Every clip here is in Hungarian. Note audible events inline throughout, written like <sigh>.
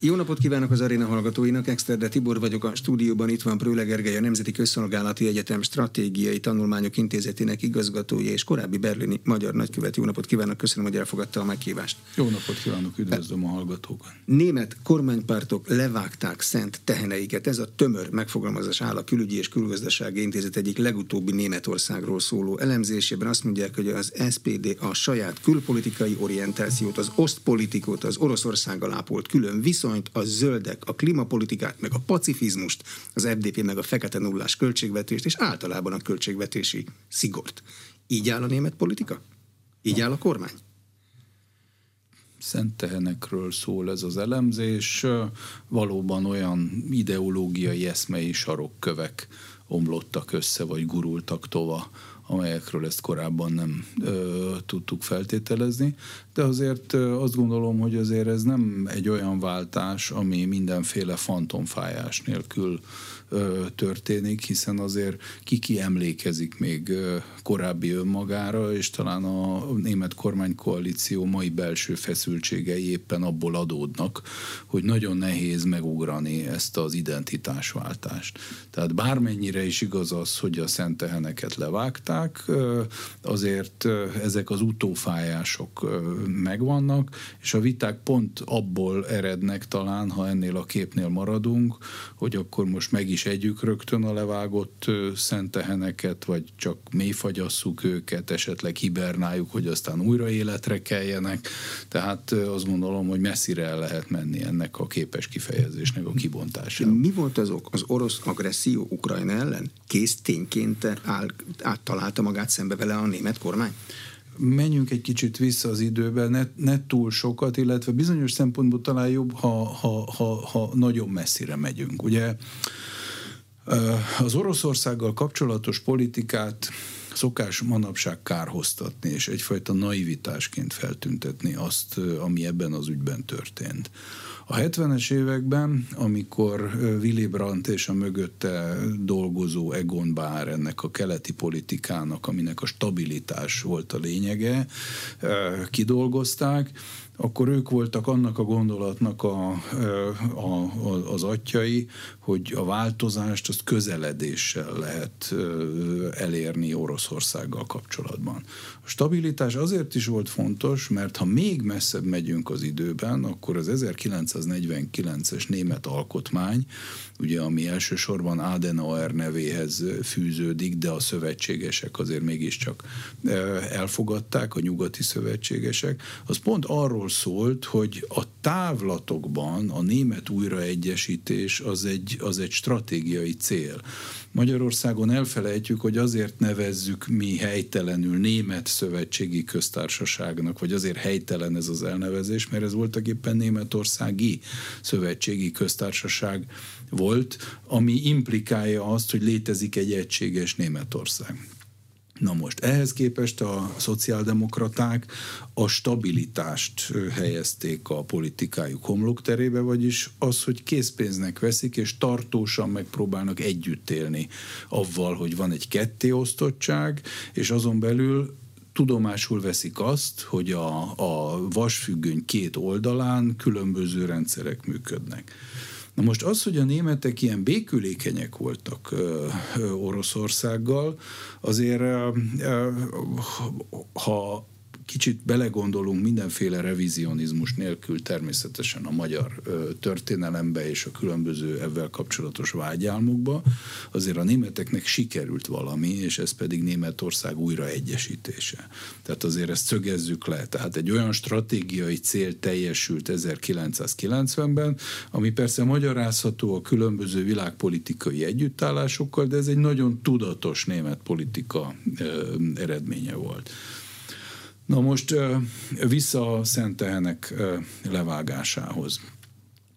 Jó napot kívánok az aréna hallgatóinak, Exterde Tibor vagyok a stúdióban, itt van Prőle Gergely, a Nemzeti Közszolgálati Egyetem Stratégiai Tanulmányok Intézetének igazgatója és korábbi berlini magyar nagykövet. Jó napot kívánok, köszönöm, hogy elfogadta a meghívást. Jó napot kívánok, üdvözlöm a hallgatókat. Német kormánypártok levágták szent teheneiket. Ez a tömör megfogalmazás áll a Külügyi és Külgazdasági Intézet egyik legutóbbi Németországról szóló elemzésében. Azt mondják, hogy az SPD a saját külpolitikai orientációt, az osztpolitikot, az Oroszországgal ápolt külön viszont viszonyt, a zöldek, a klímapolitikát, meg a pacifizmust, az FDP meg a fekete nullás költségvetést, és általában a költségvetési szigort. Így áll a német politika? Így áll a kormány? szent tehenekről szól ez az elemzés. Valóban olyan ideológiai eszmei sarokkövek omlottak össze, vagy gurultak tova amelyekről ezt korábban nem ö, tudtuk feltételezni, de azért ö, azt gondolom, hogy azért ez nem egy olyan váltás, ami mindenféle fantomfájás nélkül történik, hiszen azért ki-ki emlékezik még korábbi önmagára, és talán a német kormánykoalíció mai belső feszültségei éppen abból adódnak, hogy nagyon nehéz megugrani ezt az identitásváltást. Tehát bármennyire is igaz az, hogy a szenteheneket levágták, azért ezek az utófájások megvannak, és a viták pont abból erednek talán, ha ennél a képnél maradunk, hogy akkor most meg is együk rögtön a levágott szenteheneket, vagy csak mélyfagyasszuk őket, esetleg hibernáljuk, hogy aztán újra életre keljenek. Tehát azt gondolom, hogy messzire el lehet menni ennek a képes kifejezésnek a kibontására. Mi volt az ok? Az orosz agresszió Ukrajna ellen? Kész tényként áll, áttalálta magát szembe vele a német kormány? menjünk egy kicsit vissza az időbe, ne, ne túl sokat, illetve bizonyos szempontból talán jobb, ha, ha, ha, ha nagyon messzire megyünk. Ugye az Oroszországgal kapcsolatos politikát szokás manapság kárhoztatni, és egyfajta naivitásként feltüntetni azt, ami ebben az ügyben történt. A 70-es években, amikor Willy Brandt és a mögötte dolgozó Egon Bár ennek a keleti politikának, aminek a stabilitás volt a lényege, kidolgozták, akkor ők voltak annak a gondolatnak a, a, a, az atyai, hogy a változást azt közeledéssel lehet elérni Oroszországgal kapcsolatban. A stabilitás azért is volt fontos, mert ha még messzebb megyünk az időben, akkor az 1949-es német alkotmány, ugye ami elsősorban Adenauer nevéhez fűződik, de a szövetségesek azért mégiscsak elfogadták, a nyugati szövetségesek, az pont arról arról szólt, hogy a távlatokban a német újraegyesítés az egy, az egy stratégiai cél. Magyarországon elfelejtjük, hogy azért nevezzük mi helytelenül német szövetségi köztársaságnak, vagy azért helytelen ez az elnevezés, mert ez voltak éppen németországi szövetségi köztársaság volt, ami implikálja azt, hogy létezik egy egységes Németország. Na most ehhez képest a szociáldemokraták a stabilitást helyezték a politikájuk homlokterébe, vagyis az, hogy készpénznek veszik, és tartósan megpróbálnak együtt élni avval, hogy van egy kettéosztottság, és azon belül tudomásul veszik azt, hogy a, a vasfüggöny két oldalán különböző rendszerek működnek. Na most az, hogy a németek ilyen békülékenyek voltak Oroszországgal, azért ö, ha kicsit belegondolunk mindenféle revizionizmus nélkül természetesen a magyar történelembe és a különböző ebben kapcsolatos vágyálmokba, azért a németeknek sikerült valami, és ez pedig Németország újraegyesítése. Tehát azért ezt szögezzük le. Tehát egy olyan stratégiai cél teljesült 1990-ben, ami persze magyarázható a különböző világpolitikai együttállásokkal, de ez egy nagyon tudatos német politika eredménye volt. Na most vissza a Szent Tehenek levágásához.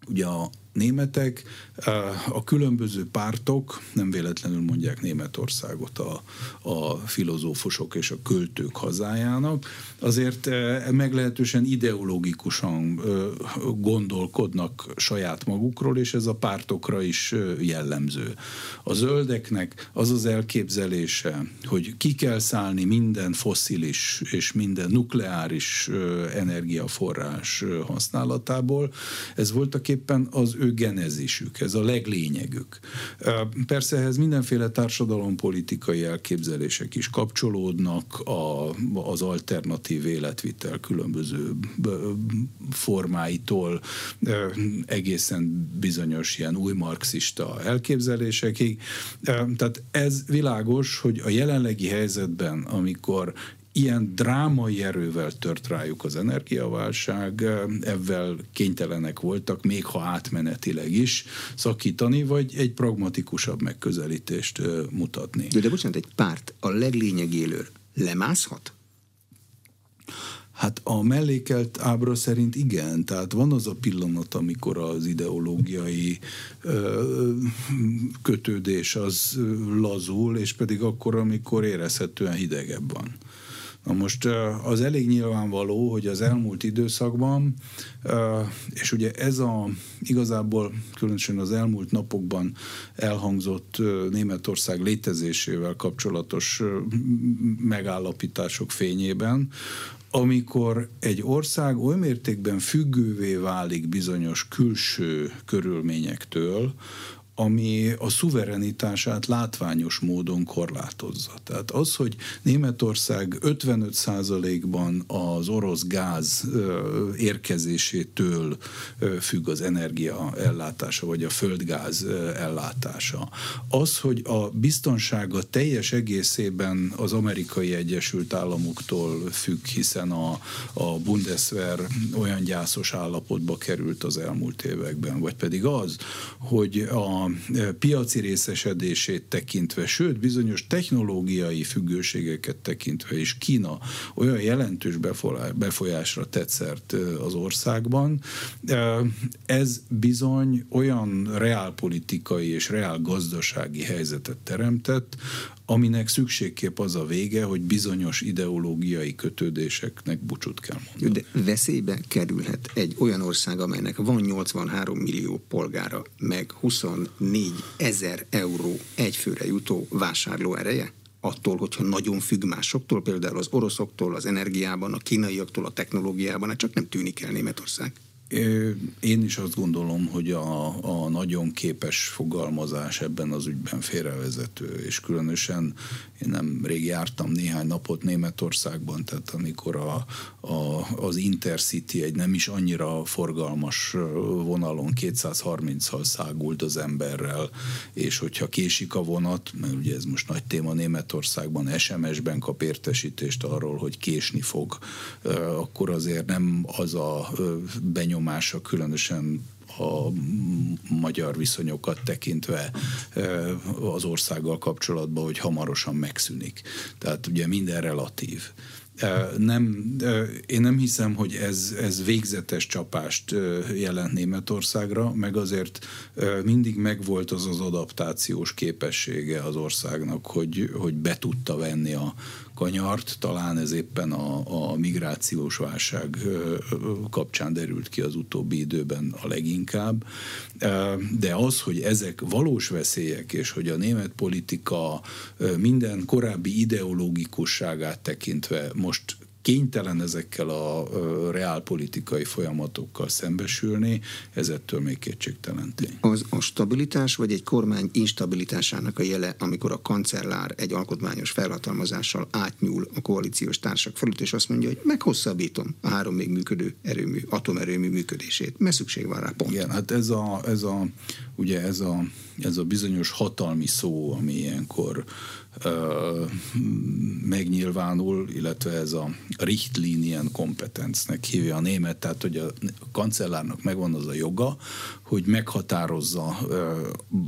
Ugye a németek, a különböző pártok, nem véletlenül mondják Németországot a, a filozófusok és a költők hazájának, azért meglehetősen ideológikusan gondolkodnak saját magukról, és ez a pártokra is jellemző. A zöldeknek az az elképzelése, hogy ki kell szállni minden foszilis és minden nukleáris energiaforrás használatából, ez voltak éppen az ő genezisük, ez a leglényegük. Persze ehhez mindenféle társadalompolitikai elképzelések is kapcsolódnak, a, az alternatív életvitel különböző formáitól egészen bizonyos ilyen új marxista elképzelésekig. Tehát ez világos, hogy a jelenlegi helyzetben, amikor ilyen drámai erővel tört rájuk az energiaválság, ezzel kénytelenek voltak, még ha átmenetileg is szakítani, vagy egy pragmatikusabb megközelítést mutatni. De, de bocsánat, egy párt a leglényegélő lemászhat? Hát a mellékelt ábra szerint igen, tehát van az a pillanat, amikor az ideológiai ö, kötődés az lazul, és pedig akkor, amikor érezhetően hidegebb van. Na most az elég nyilvánvaló, hogy az elmúlt időszakban, és ugye ez a igazából különösen az elmúlt napokban elhangzott Németország létezésével kapcsolatos megállapítások fényében, amikor egy ország oly mértékben függővé válik bizonyos külső körülményektől, ami a szuverenitását látványos módon korlátozza. Tehát az, hogy Németország 55%-ban az orosz gáz érkezésétől függ az energia ellátása, vagy a földgáz ellátása. Az, hogy a biztonsága teljes egészében az amerikai Egyesült Államoktól függ, hiszen a, a Bundeswehr olyan gyászos állapotba került az elmúlt években, vagy pedig az, hogy a piaci részesedését tekintve, sőt bizonyos technológiai függőségeket tekintve is Kína olyan jelentős befolyásra tetszert az országban, ez bizony olyan reálpolitikai és reál gazdasági helyzetet teremtett, aminek szükségképp az a vége, hogy bizonyos ideológiai kötődéseknek bucsút kell mondani. De veszélybe kerülhet egy olyan ország, amelynek van 83 millió polgára, meg 24 ezer euró egyfőre jutó vásárló ereje? attól, hogyha nagyon függ másoktól, például az oroszoktól, az energiában, a kínaiaktól, a technológiában, hát csak nem tűnik el Németország. Én is azt gondolom, hogy a, a nagyon képes fogalmazás ebben az ügyben félrevezető, és különösen én nem rég jártam néhány napot Németországban, tehát amikor a, a, az Intercity egy nem is annyira forgalmas vonalon 230-szal szágult az emberrel, és hogyha késik a vonat, mert ugye ez most nagy téma Németországban, SMS-ben kap értesítést arról, hogy késni fog, akkor azért nem az a benyomás, benyomása, különösen a magyar viszonyokat tekintve az országgal kapcsolatban, hogy hamarosan megszűnik. Tehát ugye minden relatív nem, én nem hiszem, hogy ez, ez végzetes csapást jelent Németországra, meg azért mindig megvolt az az adaptációs képessége az országnak, hogy, hogy be tudta venni a kanyart, talán ez éppen a, a migrációs válság kapcsán derült ki az utóbbi időben a leginkább. De az, hogy ezek valós veszélyek, és hogy a német politika minden korábbi ideológikusságát tekintve most kénytelen ezekkel a reálpolitikai folyamatokkal szembesülni, ez ettől még kétségtelen tény. Az a stabilitás, vagy egy kormány instabilitásának a jele, amikor a kancellár egy alkotmányos felhatalmazással átnyúl a koalíciós társak fölött, és azt mondja, hogy meghosszabbítom a három még működő erőmű, atomerőmű működését, mert szükség van rá, pont. Igen, hát ez a, ez a, ugye ez a, ez a bizonyos hatalmi szó, ami ilyenkor megnyilvánul, illetve ez a Richtlinien kompetencnek hívja a német, tehát hogy a kancellárnak megvan az a joga, hogy meghatározza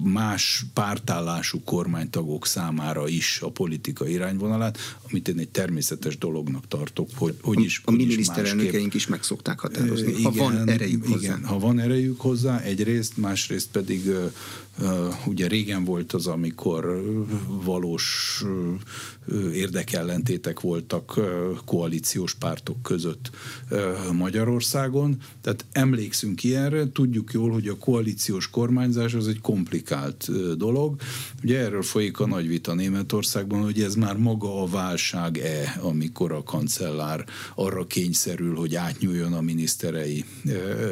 más pártállású kormánytagok számára is a politika irányvonalát, amit én egy természetes dolognak tartok, hogy, hogy is A, a mi miniszterelnökeink is meg szokták határozni, igen, ha van erejük hozzá. Igen, ha van erejük hozzá, egyrészt, másrészt pedig ugye régen volt az, amikor valós érdekellentétek voltak koalíciós pártok között Magyarországon. Tehát emlékszünk ilyenre, tudjuk jól, hogy a koalíciós kormányzás az egy komplikált dolog. Ugye erről folyik a nagy vita Németországban, hogy ez már maga a válság-e, amikor a kancellár arra kényszerül, hogy átnyúljon a miniszterei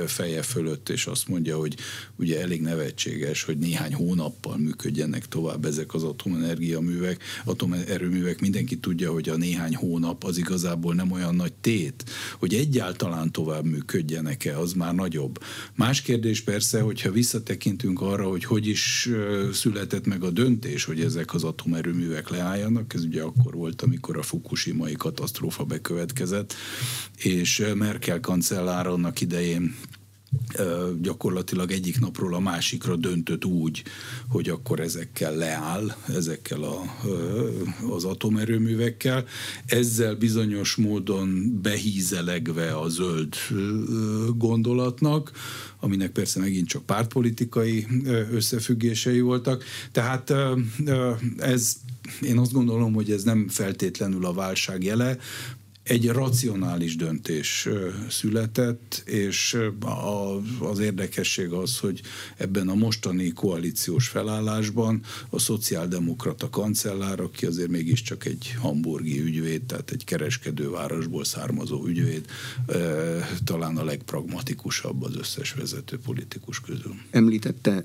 feje fölött, és azt mondja, hogy ugye elég nevetséges, hogy néhány hónappal működjenek tovább ezek az atomenergia művek, atomerőművek. Mindenki tudja, hogy a néhány hónap az igazából nem olyan nagy tét, hogy egyáltalán tovább működjenek-e, az már nagyobb. Más kérdés persze, hogyha visszatekintünk arra, hogy hogy is született meg a döntés, hogy ezek az atomerőművek leálljanak, ez ugye akkor volt, amikor a Fukushima-i katasztrófa bekövetkezett, és Merkel kancellár annak idején gyakorlatilag egyik napról a másikra döntött úgy, hogy akkor ezekkel leáll, ezekkel a, az atomerőművekkel. Ezzel bizonyos módon behízelegve a zöld gondolatnak, aminek persze megint csak pártpolitikai összefüggései voltak. Tehát ez én azt gondolom, hogy ez nem feltétlenül a válság jele, egy racionális döntés született, és az érdekesség az, hogy ebben a mostani koalíciós felállásban a szociáldemokrata kancellár, aki azért mégiscsak egy hamburgi ügyvéd, tehát egy kereskedővárosból származó ügyvéd, talán a legpragmatikusabb az összes vezető politikus közül. Említette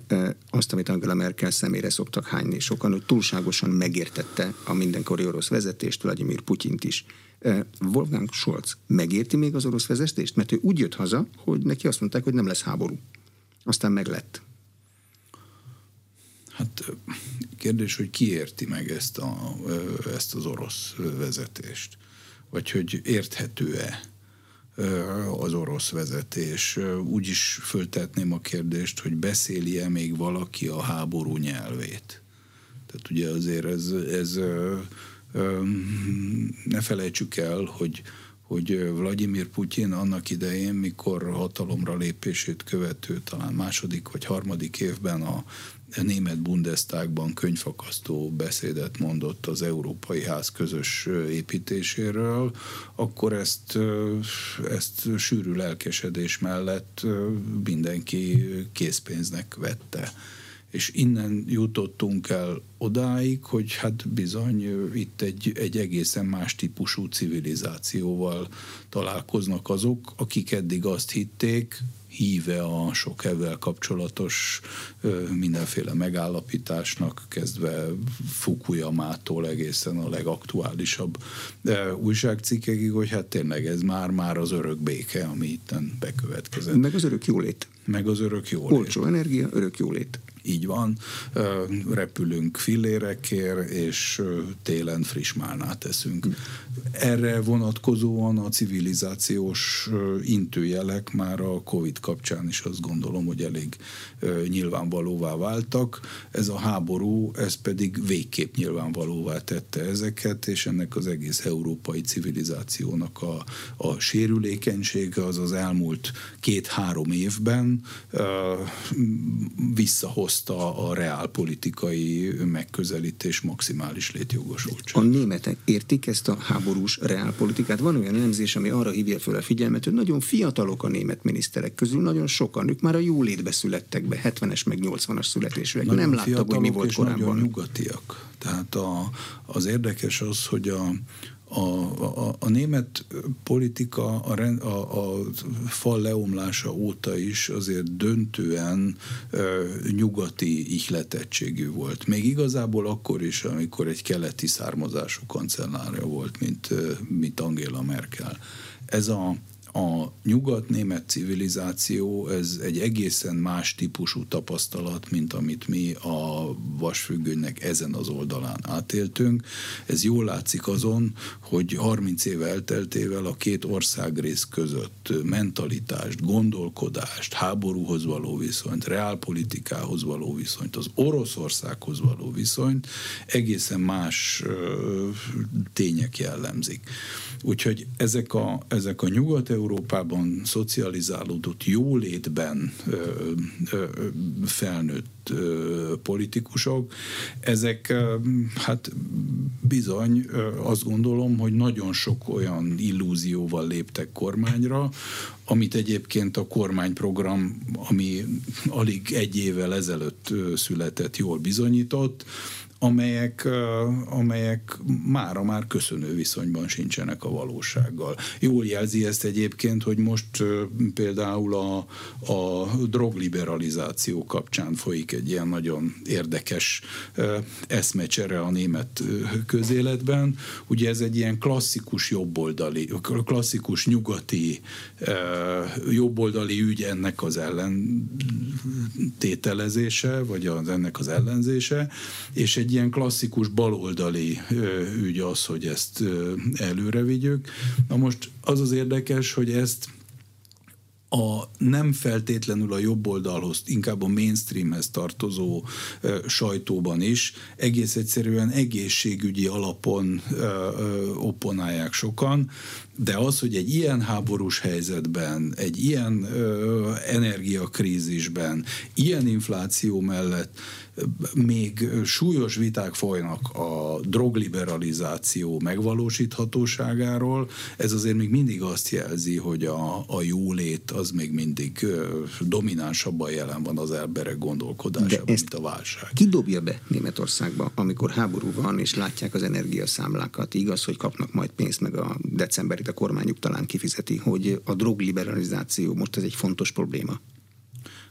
azt, amit Angela Merkel személyre szoktak hányni sokan, hogy túlságosan megértette a mindenkori orosz vezetést, Vladimir Putyint is. Wolfgang Scholz megérti még az orosz vezetést? Mert ő úgy jött haza, hogy neki azt mondták, hogy nem lesz háború. Aztán meg lett. Hát kérdés, hogy ki érti meg ezt, a, ezt az orosz vezetést? Vagy hogy érthető-e az orosz vezetés? Úgy is föltetném a kérdést, hogy beszéli-e még valaki a háború nyelvét? Tehát ugye azért ez, ez ne felejtsük el, hogy hogy Vladimir Putyin annak idején, mikor hatalomra lépését követő, talán második vagy harmadik évben a német Bundestagban könyvfakasztó beszédet mondott az Európai Ház közös építéséről, akkor ezt, ezt sűrű lelkesedés mellett mindenki készpénznek vette és innen jutottunk el odáig, hogy hát bizony itt egy, egy egészen más típusú civilizációval találkoznak azok, akik eddig azt hitték, híve a sok ezzel kapcsolatos mindenféle megállapításnak, kezdve Fukuyamától egészen a legaktuálisabb újságcikkekig, hogy hát tényleg ez már-már az örök béke, ami itt bekövetkezett. Meg az örök jólét. Meg az örök jólét. Olcsó energia, örök jólét így van, repülünk fillérekért, és télen friss málnát teszünk. Erre vonatkozóan a civilizációs intőjelek már a Covid kapcsán is azt gondolom, hogy elég nyilvánvalóvá váltak. Ez a háború, ez pedig végképp nyilvánvalóvá tette ezeket, és ennek az egész európai civilizációnak a, a sérülékenysége az az elmúlt két-három évben visszahoz hozta a reálpolitikai megközelítés maximális létjogosultság. A németek értik ezt a háborús reálpolitikát? Van olyan elemzés, ami arra hívja fel a figyelmet, hogy nagyon fiatalok a német miniszterek közül, nagyon sokan, ők már a jólétbe születtek be, 70-es meg 80-as születésűek. Nem láttak, hogy mi volt korábban. Nagyon nyugatiak. Tehát a, az érdekes az, hogy a, a, a, a német politika a, a, a fal leomlása óta is azért döntően ö, nyugati ihletettségű volt. Még igazából akkor is, amikor egy keleti származású kancellárja volt, mint, mint Angela Merkel. Ez a, a nyugat-német civilizáció, ez egy egészen más típusú tapasztalat, mint amit mi a vasfüggönynek ezen az oldalán átéltünk. Ez jól látszik azon, hogy 30 év elteltével a két országrész között mentalitást, gondolkodást, háborúhoz való viszonyt, reálpolitikához való viszonyt, az Oroszországhoz való viszonyt egészen más tények jellemzik. Úgyhogy ezek a, ezek a Nyugat-Európában szocializálódott jólétben ö, ö, felnőtt ö, politikusok, ezek ö, hát bizony ö, azt gondolom, hogy nagyon sok olyan illúzióval léptek kormányra, amit egyébként a kormányprogram, ami alig egy évvel ezelőtt született, jól bizonyított, amelyek, amelyek mára már köszönő viszonyban sincsenek a valósággal. Jól jelzi ezt egyébként, hogy most például a, a drogliberalizáció kapcsán folyik egy ilyen nagyon érdekes eszmecsere a német közéletben. Ugye ez egy ilyen klasszikus jobboldali, klasszikus nyugati jobboldali ügy ennek az ellentételezése, vagy az ennek az ellenzése, és egy ilyen klasszikus baloldali ügy az, hogy ezt előre vigyük. Na most az az érdekes, hogy ezt a nem feltétlenül a jobb oldalhoz, inkább a mainstreamhez tartozó ö, sajtóban is egész egyszerűen egészségügyi alapon ö, ö, opponálják sokan, de az, hogy egy ilyen háborús helyzetben, egy ilyen ö, energiakrízisben, ilyen infláció mellett még súlyos viták folynak a drogliberalizáció megvalósíthatóságáról, ez azért még mindig azt jelzi, hogy a, a jólét az még mindig dominánsabban jelen van az emberek gondolkodásában, mint a válság. Ki dobja be Németországba, amikor háború van, és látják az energiaszámlákat? Igaz, hogy kapnak majd pénzt, meg a decemberit a kormányuk talán kifizeti, hogy a drogliberalizáció most ez egy fontos probléma.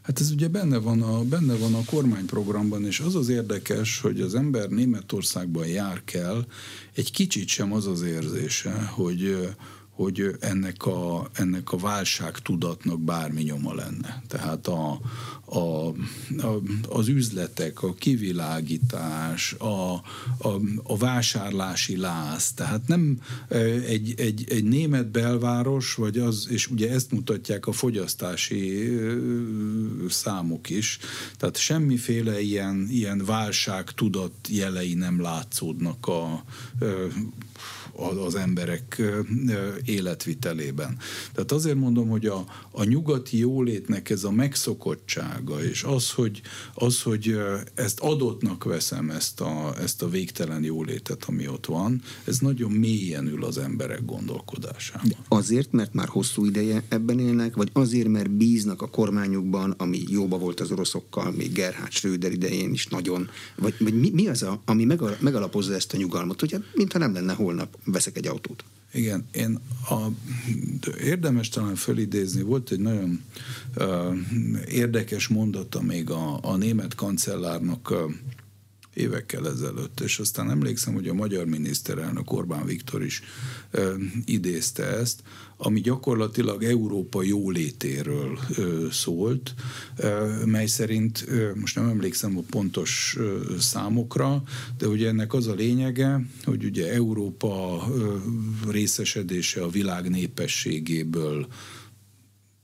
Hát ez ugye benne van, a, benne van a kormányprogramban, és az az érdekes, hogy az ember Németországban jár kell, egy kicsit sem az az érzése, hogy hogy ennek a, ennek a válság tudatnak bármi nyoma lenne. Tehát a, a, a, az üzletek, a kivilágítás, a, a, a vásárlási láz, tehát nem egy, egy, egy német belváros, vagy az, és ugye ezt mutatják a fogyasztási számok is, tehát semmiféle ilyen, ilyen válság tudat jelei nem látszódnak a az emberek életvitelében. Tehát azért mondom, hogy a, a nyugati jólétnek ez a megszokottsága, és az, hogy, az, hogy ezt adottnak veszem, ezt a, ezt a végtelen jólétet, ami ott van, ez nagyon mélyen ül az emberek gondolkodásában. De azért, mert már hosszú ideje ebben élnek, vagy azért, mert bíznak a kormányukban, ami jóba volt az oroszokkal, még Gerhard Schröder idején is nagyon, vagy, vagy mi, mi az, a, ami megalapozza ezt a nyugalmat, hogy hát, mintha nem lenne holnap veszek egy autót. Igen, én a, érdemes talán fölidézni, volt egy nagyon uh, érdekes mondata még a, a német kancellárnak uh, évekkel ezelőtt, és aztán emlékszem, hogy a magyar miniszterelnök Orbán Viktor is ö, idézte ezt, ami gyakorlatilag Európa jólétéről ö, szólt, ö, mely szerint, ö, most nem emlékszem a pontos ö, számokra, de ugye ennek az a lényege, hogy ugye Európa ö, részesedése a világ népességéből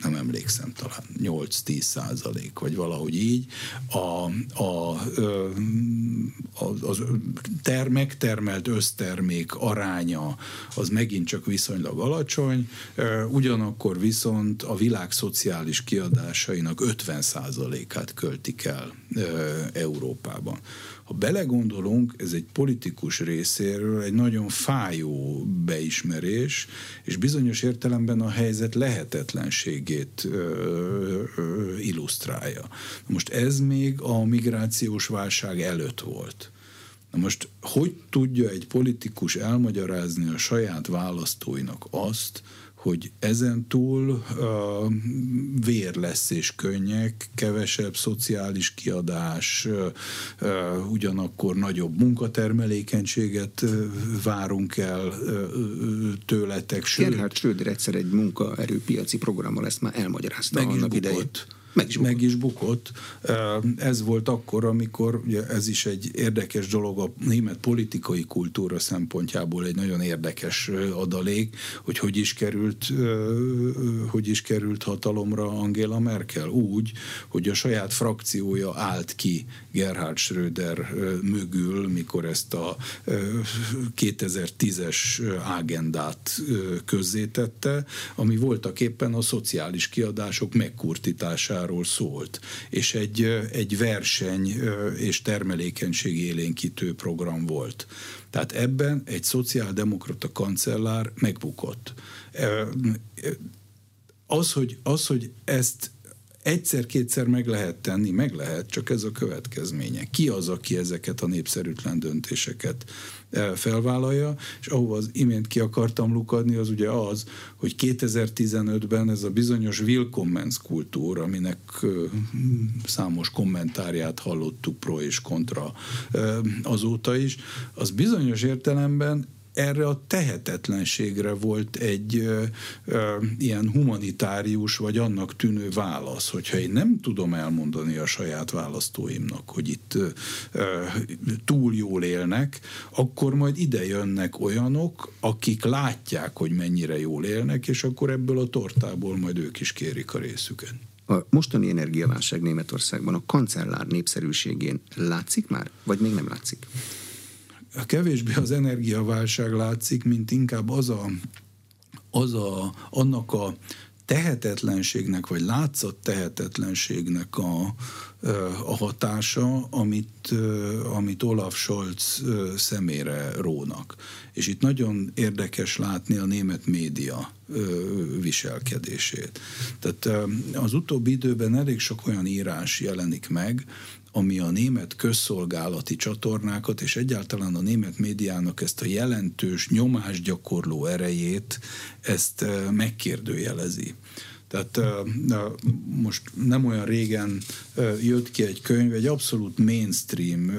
nem emlékszem, talán 8-10 százalék, vagy valahogy így, a, a, a, az ter, megtermelt össztermék aránya az megint csak viszonylag alacsony, ugyanakkor viszont a világ szociális kiadásainak 50 százalékát költik el Európában. Ha belegondolunk, ez egy politikus részéről egy nagyon fájó beismerés, és bizonyos értelemben a helyzet lehetetlenségét ö, ö, illusztrálja. Most ez még a migrációs válság előtt volt. Na most, hogy tudja egy politikus elmagyarázni a saját választóinak azt, hogy ezen túl uh, vér lesz és könnyek, kevesebb szociális kiadás, uh, ugyanakkor nagyobb munkatermelékenységet uh, várunk el tőletek. Sőt, Gerhard Schröder egyszer egy munkaerőpiaci programmal ezt már elmagyarázta meg annak idején. Meg is, meg is bukott. Ez volt akkor, amikor, ugye ez is egy érdekes dolog a német politikai kultúra szempontjából egy nagyon érdekes adalék, hogy hogy is került, hogy is került hatalomra Angela Merkel. Úgy, hogy a saját frakciója állt ki Gerhard Schröder mögül, mikor ezt a 2010-es agendát közzétette, ami voltak éppen a szociális kiadások megkurtítására hatásáról szólt, és egy, egy verseny és termelékenység élénkítő program volt. Tehát ebben egy szociáldemokrata kancellár megbukott. Az, hogy, az, hogy ezt egyszer-kétszer meg lehet tenni, meg lehet, csak ez a következménye. Ki az, aki ezeket a népszerűtlen döntéseket felvállalja, és ahova az imént ki akartam lukadni, az ugye az, hogy 2015-ben ez a bizonyos willkommens kultúra, aminek számos kommentárját hallottuk pro és kontra azóta is, az bizonyos értelemben erre a tehetetlenségre volt egy ö, ö, ilyen humanitárius vagy annak tűnő válasz, hogyha én nem tudom elmondani a saját választóimnak, hogy itt ö, ö, túl jól élnek, akkor majd ide jönnek olyanok, akik látják, hogy mennyire jól élnek, és akkor ebből a tortából majd ők is kérik a részüket. A mostani energiaválság Németországban a kancellár népszerűségén látszik már, vagy még nem látszik? Kevésbé az energiaválság látszik, mint inkább az a, az a, annak a tehetetlenségnek, vagy látszott tehetetlenségnek a, a hatása, amit, amit Olaf Scholz szemére rónak. És itt nagyon érdekes látni a német média viselkedését. Tehát az utóbbi időben elég sok olyan írás jelenik meg, ami a német közszolgálati csatornákat és egyáltalán a német médiának ezt a jelentős nyomásgyakorló erejét, ezt eh, megkérdőjelezi. Tehát most nem olyan régen jött ki egy könyv, egy abszolút mainstream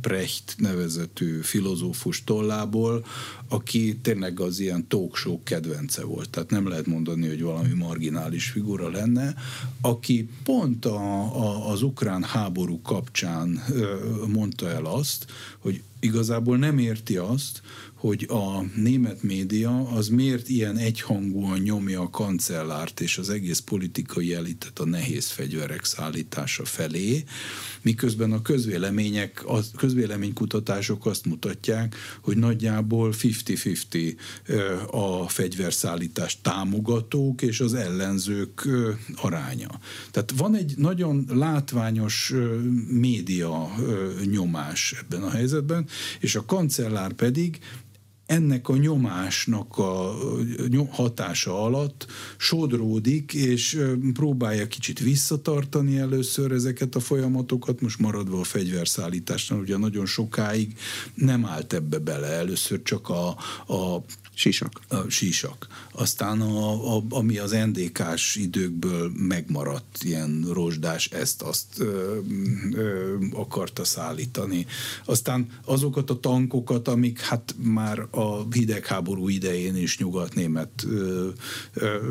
Precht nevezetű filozófus tollából, aki tényleg az ilyen talk show kedvence volt. Tehát nem lehet mondani, hogy valami marginális figura lenne, aki pont a, a, az ukrán háború kapcsán mondta el azt, hogy igazából nem érti azt, hogy a német média az miért ilyen egyhangúan nyomja a kancellárt és az egész politikai elitet a nehéz fegyverek szállítása felé, miközben a közvélemények, a közvéleménykutatások azt mutatják, hogy nagyjából 50-50 a fegyverszállítás támogatók és az ellenzők aránya. Tehát van egy nagyon látványos média nyomás ebben a helyzetben, és a kancellár pedig ennek a nyomásnak a hatása alatt sodródik, és próbálja kicsit visszatartani először ezeket a folyamatokat, most maradva a fegyverszállításnál, ugye nagyon sokáig nem állt ebbe bele, először csak a, a Sisak. A sísak. Aztán a, a, ami az NDK-s időkből megmaradt ilyen rozsdás, ezt azt ö, ö, akarta szállítani. Aztán azokat a tankokat, amik hát már a hidegháború idején is nyugat-német ö, ö,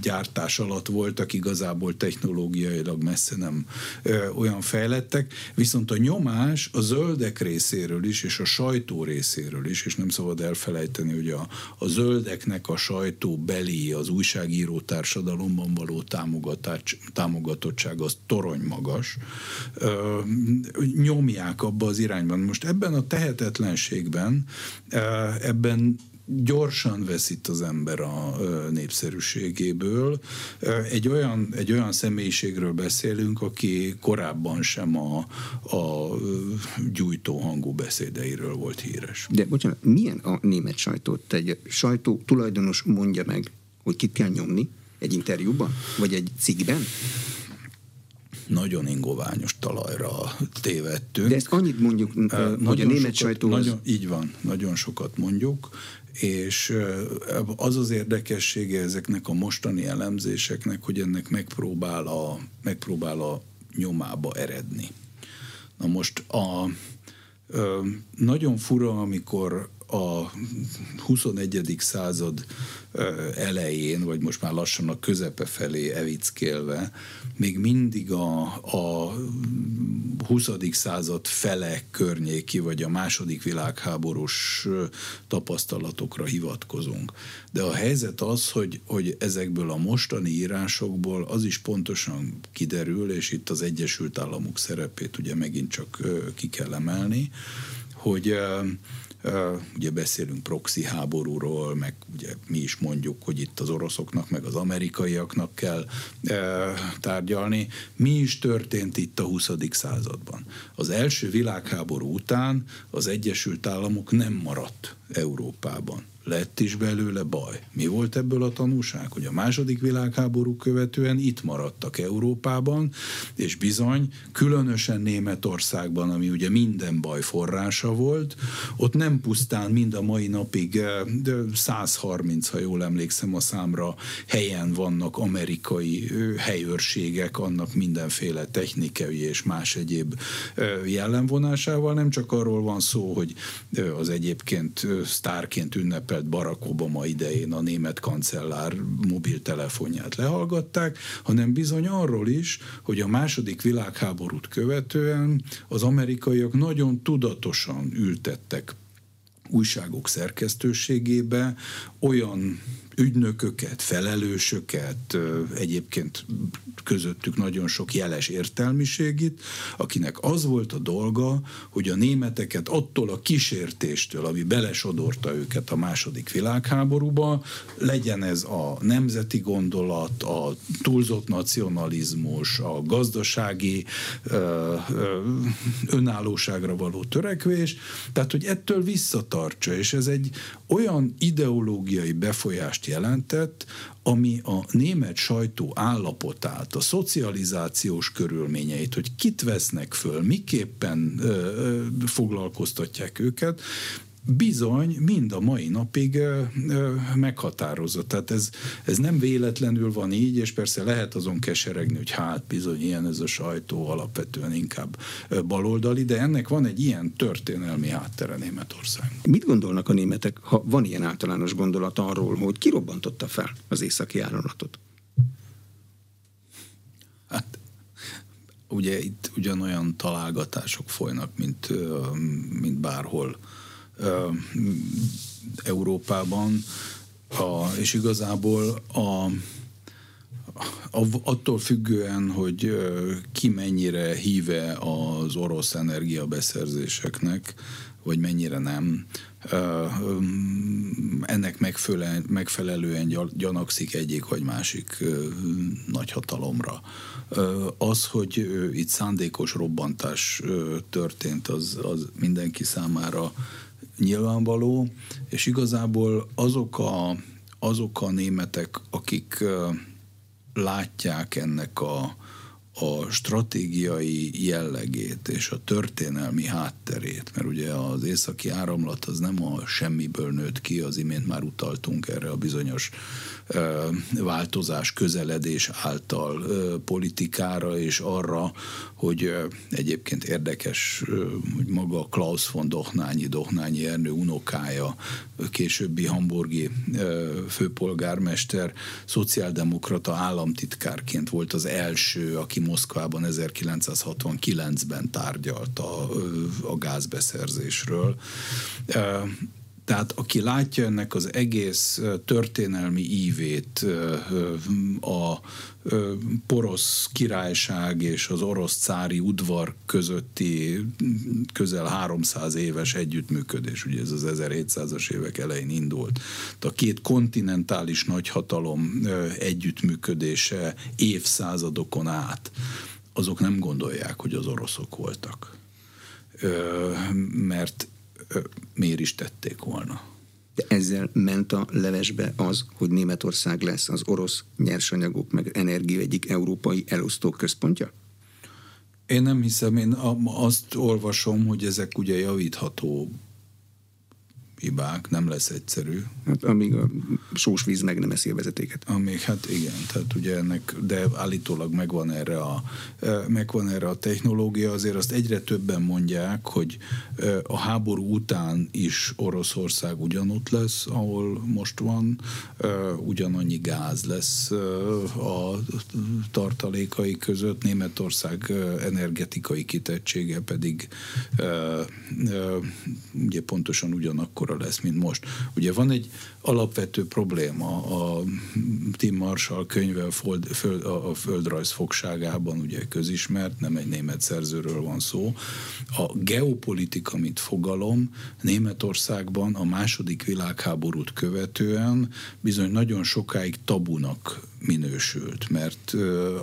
gyártás alatt voltak, igazából technológiailag messze nem ö, olyan fejlettek, viszont a nyomás a zöldek részéről is, és a sajtó részéről is, és nem szabad elfelejteni, hogy a, a zöldeknek a sajtó beli, az újságíró társadalomban való támogatottság az torony magas, nyomják abba az irányban. Most ebben a tehetetlenségben, ebben gyorsan veszít az ember a népszerűségéből. Egy olyan, egy olyan személyiségről beszélünk, aki korábban sem a, a gyújtó hangú beszédeiről volt híres. De bocsánat, milyen a német sajtót? Egy sajtó tulajdonos mondja meg, hogy kit kell nyomni egy interjúban? Vagy egy cikkben? nagyon ingoványos talajra tévedtünk. De ezt annyit mondjuk, hogy a német sokat, sajtó... Nagyon, így van, nagyon sokat mondjuk, és az az érdekessége ezeknek a mostani elemzéseknek, hogy ennek megpróbál a, megpróbál a nyomába eredni. Na most a, nagyon fura, amikor a 21. század elején, vagy most már lassan a közepe felé evickélve, még mindig a, a 20. század fele környéki, vagy a második világháborús tapasztalatokra hivatkozunk. De a helyzet az, hogy, hogy ezekből a mostani írásokból az is pontosan kiderül, és itt az Egyesült Államok szerepét ugye megint csak ki kell emelni, hogy Ugye beszélünk proxy háborúról, meg ugye mi is mondjuk, hogy itt az oroszoknak, meg az amerikaiaknak kell tárgyalni. Mi is történt itt a 20. században? Az első világháború után az Egyesült Államok nem maradt Európában lett is belőle baj. Mi volt ebből a tanúság? Hogy a második világháború követően itt maradtak Európában, és bizony, különösen Németországban, ami ugye minden baj forrása volt, ott nem pusztán mind a mai napig 130, ha jól emlékszem a számra, helyen vannak amerikai helyőrségek, annak mindenféle technikai és más egyéb jellemvonásával, nem csak arról van szó, hogy az egyébként sztárként ünnepel szerepelt Barack Obama idején a német kancellár mobiltelefonját lehallgatták, hanem bizony arról is, hogy a második világháborút követően az amerikaiak nagyon tudatosan ültettek újságok szerkesztőségébe olyan ügynököket, felelősöket, egyébként közöttük nagyon sok jeles értelmiségit, akinek az volt a dolga, hogy a németeket attól a kísértéstől, ami belesodorta őket a második világháborúba, legyen ez a nemzeti gondolat, a túlzott nacionalizmus, a gazdasági ö, ö, önállóságra való törekvés, tehát hogy ettől visszatartsa, és ez egy olyan ideológiai befolyást jelentett, ami a német sajtó állapotát, a szocializációs körülményeit, hogy kit vesznek föl, miképpen ö, ö, foglalkoztatják őket, bizony mind a mai napig ö, ö, meghatározott. Tehát ez, ez nem véletlenül van így, és persze lehet azon keseregni, hogy hát bizony ilyen ez a sajtó alapvetően inkább baloldali, de ennek van egy ilyen történelmi háttere Németország. Mit gondolnak a németek, ha van ilyen általános gondolat arról, hogy kirobbantotta fel az északi áranatot? Hát ugye itt ugyanolyan találgatások folynak, mint, mint bárhol Európában, a, és igazából a, a, attól függően, hogy ki mennyire híve az orosz energiabeszerzéseknek, vagy mennyire nem, ennek megfelelően, megfelelően gyanakszik egyik vagy másik nagyhatalomra. Az, hogy itt szándékos robbantás történt, az, az mindenki számára nyilvánvaló, és igazából azok a, azok a németek, akik látják ennek a, a stratégiai jellegét és a történelmi hátterét, mert ugye az északi áramlat az nem a semmiből nőtt ki, az imént már utaltunk erre a bizonyos változás, közeledés által politikára, és arra, hogy egyébként érdekes, hogy maga Klaus von Dochnányi, Dochnányi Ernő unokája, későbbi hamburgi főpolgármester, szociáldemokrata államtitkárként volt az első, aki Moszkvában 1969-ben tárgyalta a gázbeszerzésről tehát aki látja ennek az egész történelmi ívét, a porosz királyság és az orosz cári udvar közötti közel 300 éves együttműködés, ugye ez az 1700-as évek elején indult. A két kontinentális nagyhatalom együttműködése évszázadokon át, azok nem gondolják, hogy az oroszok voltak. Mert miért is tették volna. De ezzel ment a levesbe az, hogy Németország lesz az orosz nyersanyagok meg energia egyik európai elosztó központja? Én nem hiszem, én azt olvasom, hogy ezek ugye javítható hibák, nem lesz egyszerű. Hát amíg a sós víz meg nem eszi a vezetéket. Amíg, hát igen, tehát ugye ennek, de állítólag megvan erre a, megvan erre a technológia, azért azt egyre többen mondják, hogy a háború után is Oroszország ugyanott lesz, ahol most van, ugyanannyi gáz lesz a tartalékai között, Németország energetikai kitettsége pedig ugye pontosan ugyanakkor lesz, mint most. Ugye van egy alapvető probléma a Tim Marshall könyve a földrajz fogságában, ugye közismert, nem egy német szerzőről van szó. A geopolitika, mint fogalom Németországban a második világháborút követően bizony nagyon sokáig tabunak minősült, mert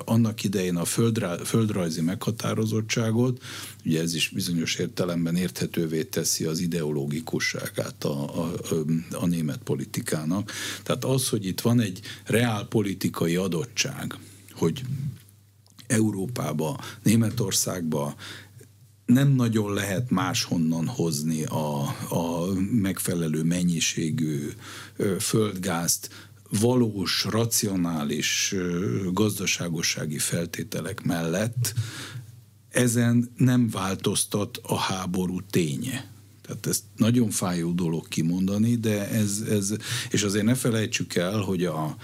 annak idején a földrá, földrajzi meghatározottságot, ugye ez is bizonyos értelemben érthetővé teszi az ideológikusságát a, a, a német politikának. Tehát az, hogy itt van egy reál politikai adottság, hogy Európába, Németországba nem nagyon lehet máshonnan hozni a, a megfelelő mennyiségű földgázt, valós, racionális gazdaságossági feltételek mellett ezen nem változtat a háború ténye. Tehát ez nagyon fájó dolog kimondani, de ez, ez és azért ne felejtsük el, hogy a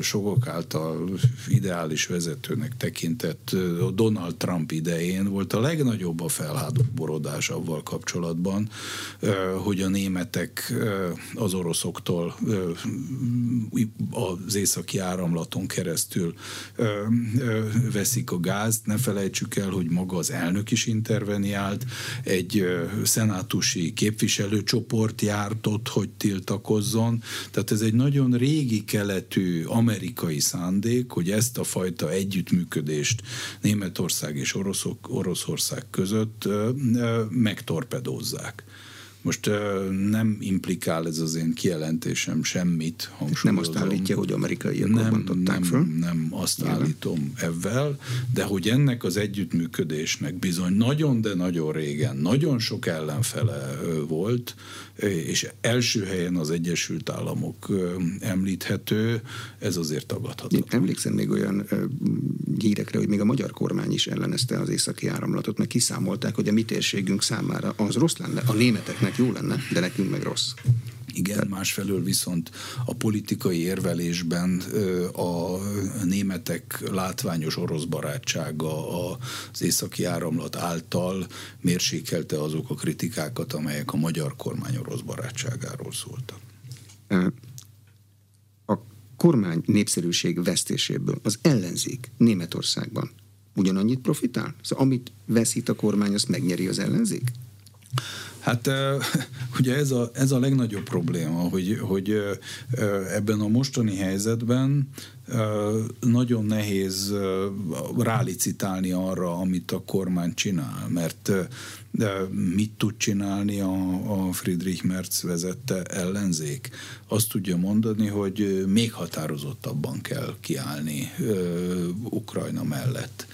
sokok által ideális vezetőnek tekintett Donald Trump idején volt a legnagyobb a felháborodás avval kapcsolatban, hogy a németek az oroszoktól az északi áramlaton keresztül veszik a gázt. Ne felejtsük el, hogy maga az elnök is interveniált, egy szenátusi képviselőcsoport járt ott, hogy tiltakozzon. Tehát ez egy nagyon régi keletű amerikai szándék, hogy ezt a fajta együttműködést Németország és Oroszok, Oroszország között megtorpedózzák. Most nem implikál ez az én kijelentésem semmit. Nem azt állítja, hogy amerikaiak nem, nem, föl? Nem azt Jelen. állítom ebben, de hogy ennek az együttműködésnek bizony nagyon, de nagyon régen, nagyon sok ellenfele volt, és első helyen az Egyesült Államok említhető, ez azért tagadható. Emlékszem még olyan hírekre, hogy még a magyar kormány is ellenezte az északi áramlatot, mert kiszámolták, hogy a mi térségünk számára az rossz lenne, a németeknek jó lenne, de nekünk meg rossz. Igen, másfelől viszont a politikai érvelésben a németek látványos orosz barátsága az északi áramlat által mérsékelte azok a kritikákat, amelyek a magyar kormány orosz barátságáról szóltak. A kormány népszerűség vesztéséből az ellenzék Németországban ugyanannyit profitál? Szóval amit veszít a kormány, azt megnyeri az ellenzék? Hát <laughs> ugye ez a, ez a legnagyobb probléma, hogy, hogy ebben a mostani helyzetben nagyon nehéz rálicitálni arra, amit a kormány csinál, mert mit tud csinálni a, a Friedrich Merz vezette ellenzék? Azt tudja mondani, hogy még határozottabban kell kiállni Ukrajna mellett.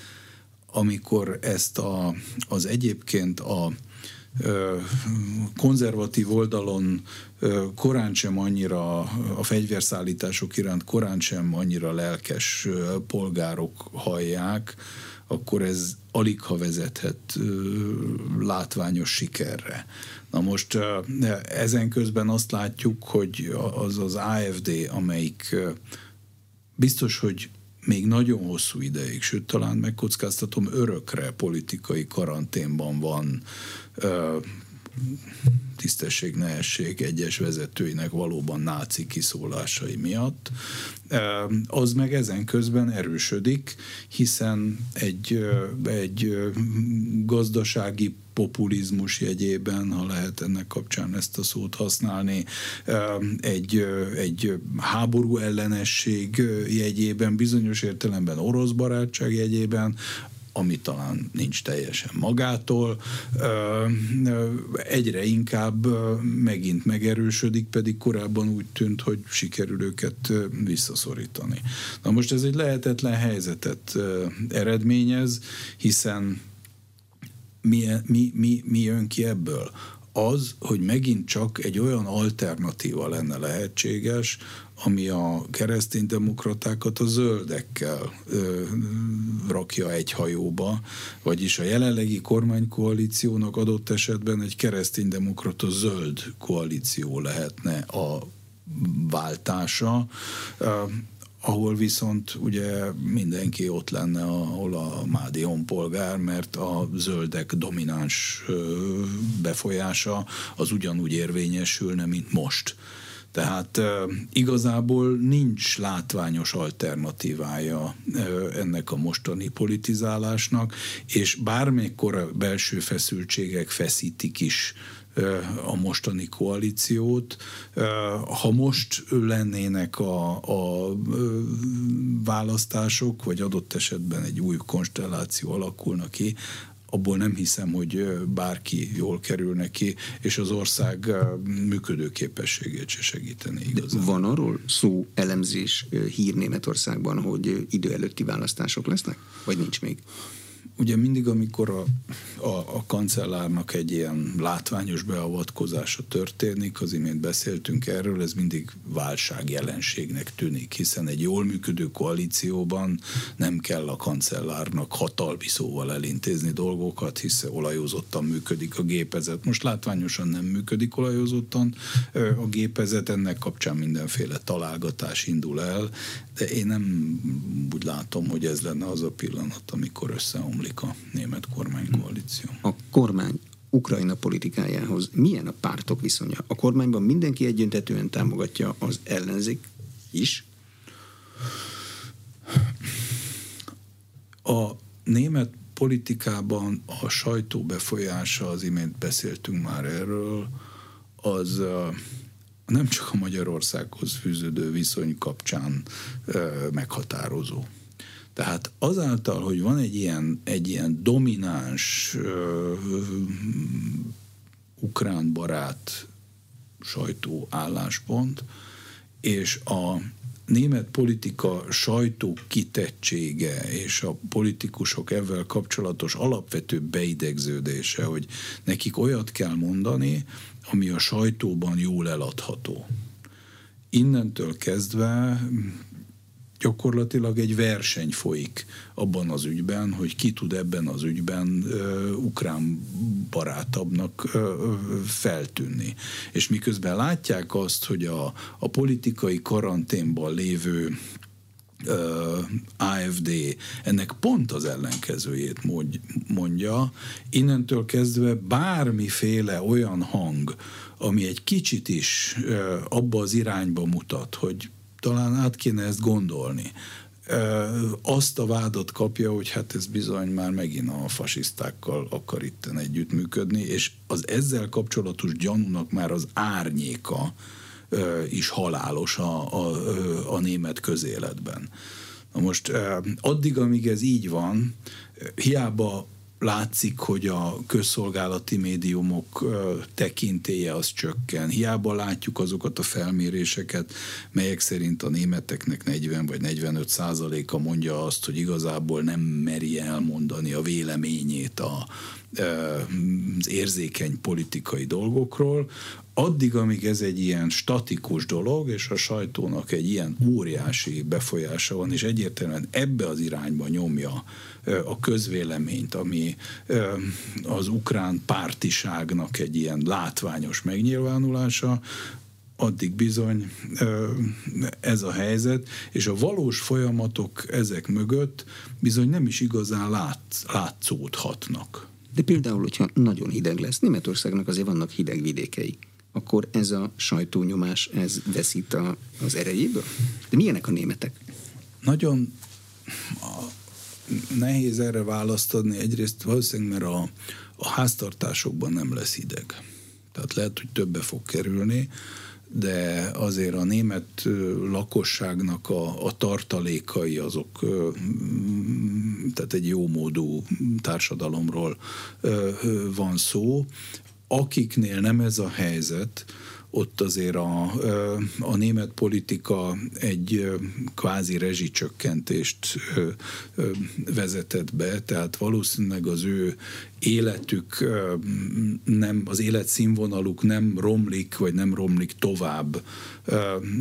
Amikor ezt a, az egyébként a konzervatív oldalon korán sem annyira a fegyverszállítások iránt korán sem annyira lelkes polgárok hallják, akkor ez alig ha vezethet látványos sikerre. Na most ezen közben azt látjuk, hogy az az AFD, amelyik biztos, hogy még nagyon hosszú ideig, sőt talán megkockáztatom örökre politikai karanténban van tisztesség, nehesség egyes vezetőinek valóban náci kiszólásai miatt, az meg ezen közben erősödik, hiszen egy, egy gazdasági populizmus jegyében, ha lehet ennek kapcsán ezt a szót használni, egy, egy háború ellenesség jegyében, bizonyos értelemben orosz barátság jegyében, ami talán nincs teljesen magától, egyre inkább megint megerősödik, pedig korábban úgy tűnt, hogy sikerül őket visszaszorítani. Na most ez egy lehetetlen helyzetet eredményez, hiszen mi, mi, mi, mi jön ki ebből? Az, hogy megint csak egy olyan alternatíva lenne lehetséges, ami a kereszténydemokratákat a zöldekkel ö, rakja egy hajóba, vagyis a jelenlegi kormánykoalíciónak adott esetben egy kereszténydemokrata zöld koalíció lehetne a váltása, ö, ahol viszont ugye mindenki ott lenne, ahol a Mádi honpolgár, mert a zöldek domináns befolyása az ugyanúgy érvényesülne, mint most. Tehát igazából nincs látványos alternatívája ennek a mostani politizálásnak, és bármikor a belső feszültségek feszítik is a mostani koalíciót. Ha most lennének a, a választások, vagy adott esetben egy új konstelláció alakulna ki, abból nem hiszem, hogy bárki jól kerül neki, és az ország működő képességét se segíteni igazán. Van arról szó, elemzés, hír Németországban, hogy idő előtti választások lesznek? Vagy nincs még? Ugye mindig, amikor a, a, a kancellárnak egy ilyen látványos beavatkozása történik, az imént beszéltünk erről, ez mindig válság jelenségnek tűnik, hiszen egy jól működő koalícióban nem kell a kancellárnak hatalmi szóval elintézni dolgokat, hiszen olajozottan működik a gépezet. Most látványosan nem működik olajozottan a gépezet, ennek kapcsán mindenféle találgatás indul el, de én nem úgy látom, hogy ez lenne az a pillanat, amikor összeomlik a német kormánykoalíció. A kormány Ukrajna politikájához milyen a pártok viszonya? A kormányban mindenki egyöntetően támogatja az ellenzék is? A német politikában a sajtó befolyása, az imént beszéltünk már erről, az nem csak a Magyarországhoz fűződő viszony kapcsán meghatározó. Tehát azáltal, hogy van egy ilyen, egy ilyen domináns uh, ukrán barát sajtó álláspont, és a német politika sajtó kitettsége és a politikusok ezzel kapcsolatos alapvető beidegződése, hogy nekik olyat kell mondani, ami a sajtóban jól eladható. Innentől kezdve gyakorlatilag egy verseny folyik abban az ügyben, hogy ki tud ebben az ügyben uh, ukrán barátabbnak uh, feltűnni. És miközben látják azt, hogy a, a politikai karanténban lévő uh, AFD ennek pont az ellenkezőjét mondja, innentől kezdve bármiféle olyan hang, ami egy kicsit is uh, abba az irányba mutat, hogy talán át kéne ezt gondolni. Azt a vádat kapja, hogy hát ez bizony már megint a fasisztákkal akar itten együttműködni, és az ezzel kapcsolatos gyanúnak már az árnyéka is halálos a, a, a német közéletben. Na most addig, amíg ez így van, hiába látszik, hogy a közszolgálati médiumok tekintélye az csökken. Hiába látjuk azokat a felméréseket, melyek szerint a németeknek 40 vagy 45 százaléka mondja azt, hogy igazából nem meri elmondani a véleményét a, az érzékeny politikai dolgokról, addig, amíg ez egy ilyen statikus dolog, és a sajtónak egy ilyen óriási befolyása van, és egyértelműen ebbe az irányba nyomja a közvéleményt, ami az ukrán pártiságnak egy ilyen látványos megnyilvánulása, addig bizony ez a helyzet, és a valós folyamatok ezek mögött bizony nem is igazán lát, látszódhatnak. De például, hogyha nagyon hideg lesz, Németországnak azért vannak hideg vidékei, akkor ez a sajtónyomás, ez veszít a, az erejéből? De milyenek a németek? Nagyon nehéz erre választ adni. Egyrészt valószínűleg, mert a, a háztartásokban nem lesz hideg. Tehát lehet, hogy többe fog kerülni, de azért a német lakosságnak a, a tartalékai azok, tehát egy jó módú társadalomról van szó. Akiknél nem ez a helyzet, ott azért a, a német politika egy kvázi rezsicsökkentést vezetett be, tehát valószínűleg az ő életük nem, az életszínvonaluk nem romlik, vagy nem romlik tovább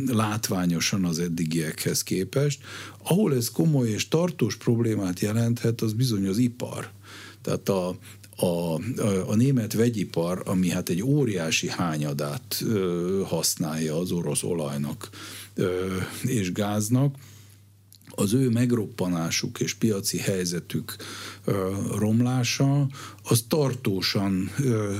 látványosan az eddigiekhez képest. Ahol ez komoly és tartós problémát jelenthet, az bizony az ipar. Tehát a, a, a német vegyipar, ami hát egy óriási hányadát ö, használja az orosz olajnak ö, és gáznak, az ő megroppanásuk és piaci helyzetük romlása, az tartósan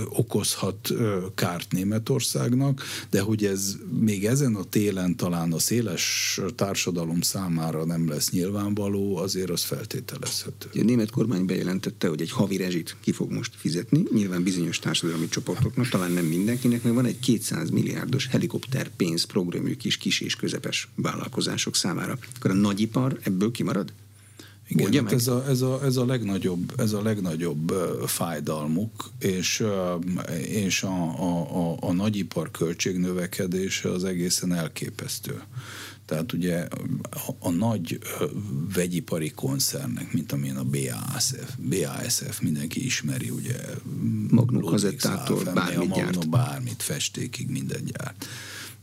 okozhat kárt Németországnak, de hogy ez még ezen a télen talán a széles társadalom számára nem lesz nyilvánvaló, azért az feltételezhető. A német kormány bejelentette, hogy egy havi rezsit ki fog most fizetni, nyilván bizonyos társadalmi csoportoknak, talán nem mindenkinek, mert van egy 200 milliárdos helikopter pénzprogramjuk is kis és közepes vállalkozások számára. Akkor a nagyipar ebből kimarad? Igen, hát ez, a, ez, a, ez, a legnagyobb, ez a legnagyobb fájdalmuk, és, és a, a, a, a nagyipar költségnövekedése az egészen elképesztő. Tehát ugye a, a nagy vegyipari koncernek, mint amilyen a BASF, BASF mindenki ismeri, ugye Magnum kazettától bármit gyárt. Bármit, festékig minden gyárt.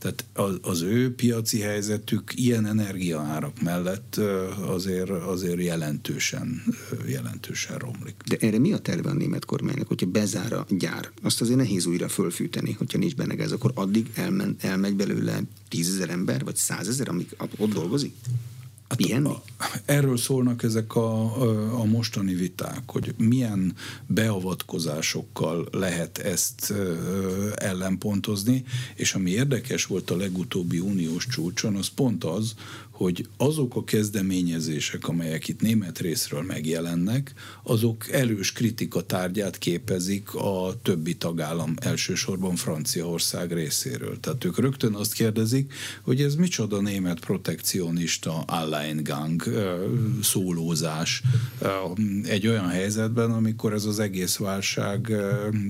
Tehát az ő piaci helyzetük ilyen energiaárak mellett azért, azért jelentősen, jelentősen romlik. De erre mi a terve a német kormánynak, hogyha bezár a gyár? Azt azért nehéz újra fölfűteni, hogyha nincs benne gáz, akkor addig elmen, elmegy belőle tízezer ember, vagy százezer, amik ott dolgozik? Hát A, erről szólnak ezek a, a mostani viták, hogy milyen beavatkozásokkal lehet ezt ellenpontozni, és ami érdekes volt a legutóbbi uniós csúcson, az pont az, hogy azok a kezdeményezések, amelyek itt német részről megjelennek, azok erős kritika tárgyát képezik a többi tagállam, elsősorban Franciaország részéről. Tehát ők rögtön azt kérdezik, hogy ez micsoda német protekcionista Alleingang szólózás egy olyan helyzetben, amikor ez az egész válság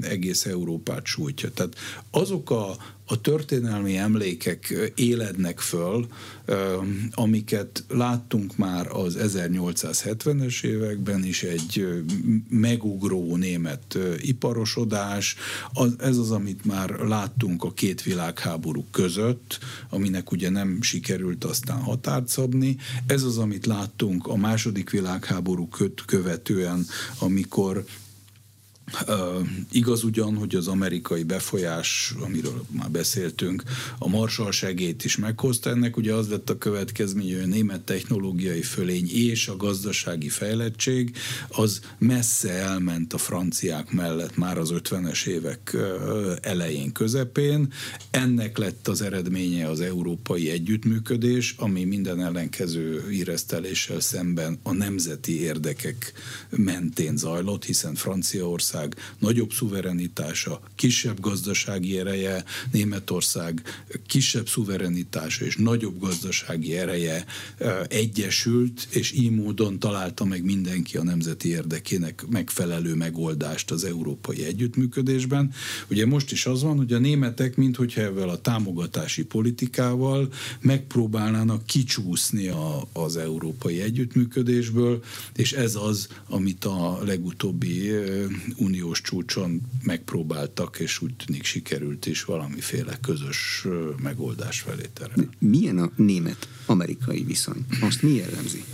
egész Európát sújtja. Tehát azok a, a történelmi emlékek élednek föl, amiket láttunk már az 1870-es években is, egy megugró német iparosodás, ez az, amit már láttunk a két világháború között, aminek ugye nem sikerült aztán határt szabni, ez az, amit láttunk a második világháború követően, amikor Uh, igaz ugyan, hogy az amerikai befolyás, amiről már beszéltünk, a Marshall segét is meghozta. Ennek ugye az lett a következménye, hogy a német technológiai fölény és a gazdasági fejlettség az messze elment a franciák mellett már az 50-es évek elején, közepén. Ennek lett az eredménye az európai együttműködés, ami minden ellenkező íreszteléssel szemben a nemzeti érdekek mentén zajlott, hiszen Franciaország Németország nagyobb szuverenitása, kisebb gazdasági ereje, Németország kisebb szuverenitása és nagyobb gazdasági ereje egyesült, és így módon találta meg mindenki a nemzeti érdekének megfelelő megoldást az európai együttműködésben. Ugye most is az van, hogy a németek, minthogyha ezzel a támogatási politikával megpróbálnának kicsúszni a, az európai együttműködésből, és ez az, amit a legutóbbi uniós csúcson megpróbáltak, és úgy tűnik sikerült is valamiféle közös megoldás felé terelni. Milyen a német-amerikai viszony? Azt mi jellemzi?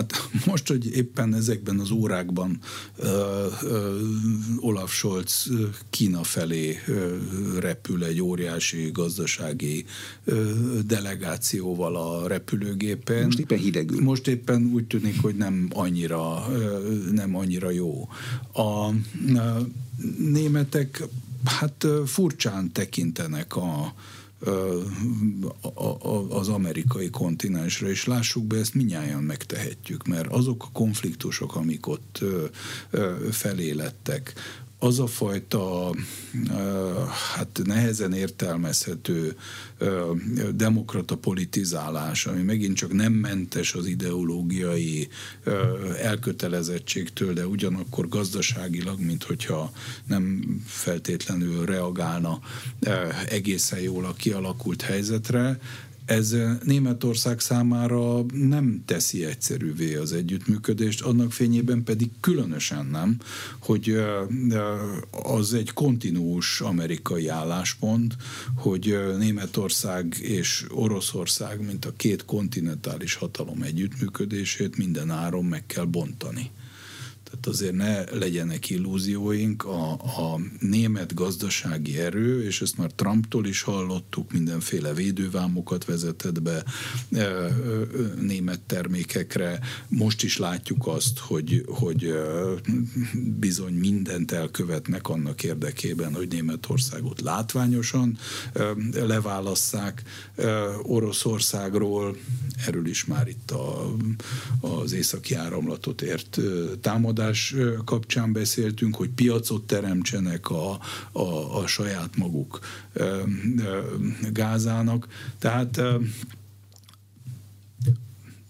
Hát most, hogy éppen ezekben az órákban uh, uh, Olaf Scholz Kína felé uh, repül egy óriási gazdasági uh, delegációval a repülőgépen. Most éppen hidegül. Most éppen úgy tűnik, hogy nem annyira, uh, nem annyira jó. A uh, németek hát furcsán tekintenek a az amerikai kontinensre, és lássuk be, ezt minnyáján megtehetjük, mert azok a konfliktusok, amik ott felélettek, az a fajta hát nehezen értelmezhető demokrata politizálás, ami megint csak nem mentes az ideológiai elkötelezettségtől, de ugyanakkor gazdaságilag, mint hogyha nem feltétlenül reagálna egészen jól a kialakult helyzetre, ez Németország számára nem teszi egyszerűvé az együttműködést, annak fényében pedig különösen nem, hogy az egy kontinuus amerikai álláspont, hogy Németország és Oroszország, mint a két kontinentális hatalom együttműködését minden áron meg kell bontani. Tehát azért ne legyenek illúzióink, a, a német gazdasági erő, és ezt már Trumptól is hallottuk, mindenféle védővámokat vezetett be e, e, német termékekre. Most is látjuk azt, hogy, hogy e, bizony mindent elkövetnek annak érdekében, hogy Németországot látványosan leválasszák Oroszországról. Erről is már itt a, az északi áramlatot ért támadás támadás kapcsán beszéltünk, hogy piacot teremtsenek a, a, a saját maguk gázának. Tehát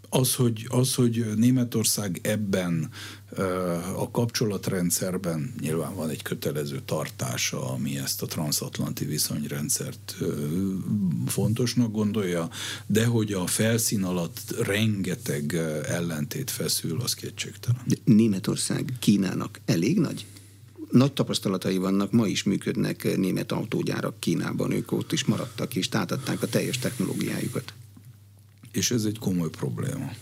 az, hogy, az, hogy Németország ebben a kapcsolatrendszerben nyilván van egy kötelező tartása, ami ezt a transatlanti viszonyrendszert fontosnak gondolja, de hogy a felszín alatt rengeteg ellentét feszül, az kétségtelen. De Németország Kínának elég nagy? nagy tapasztalatai vannak, ma is működnek német autógyárak Kínában, ők ott is maradtak, és tátadták a teljes technológiájukat. És ez egy komoly probléma.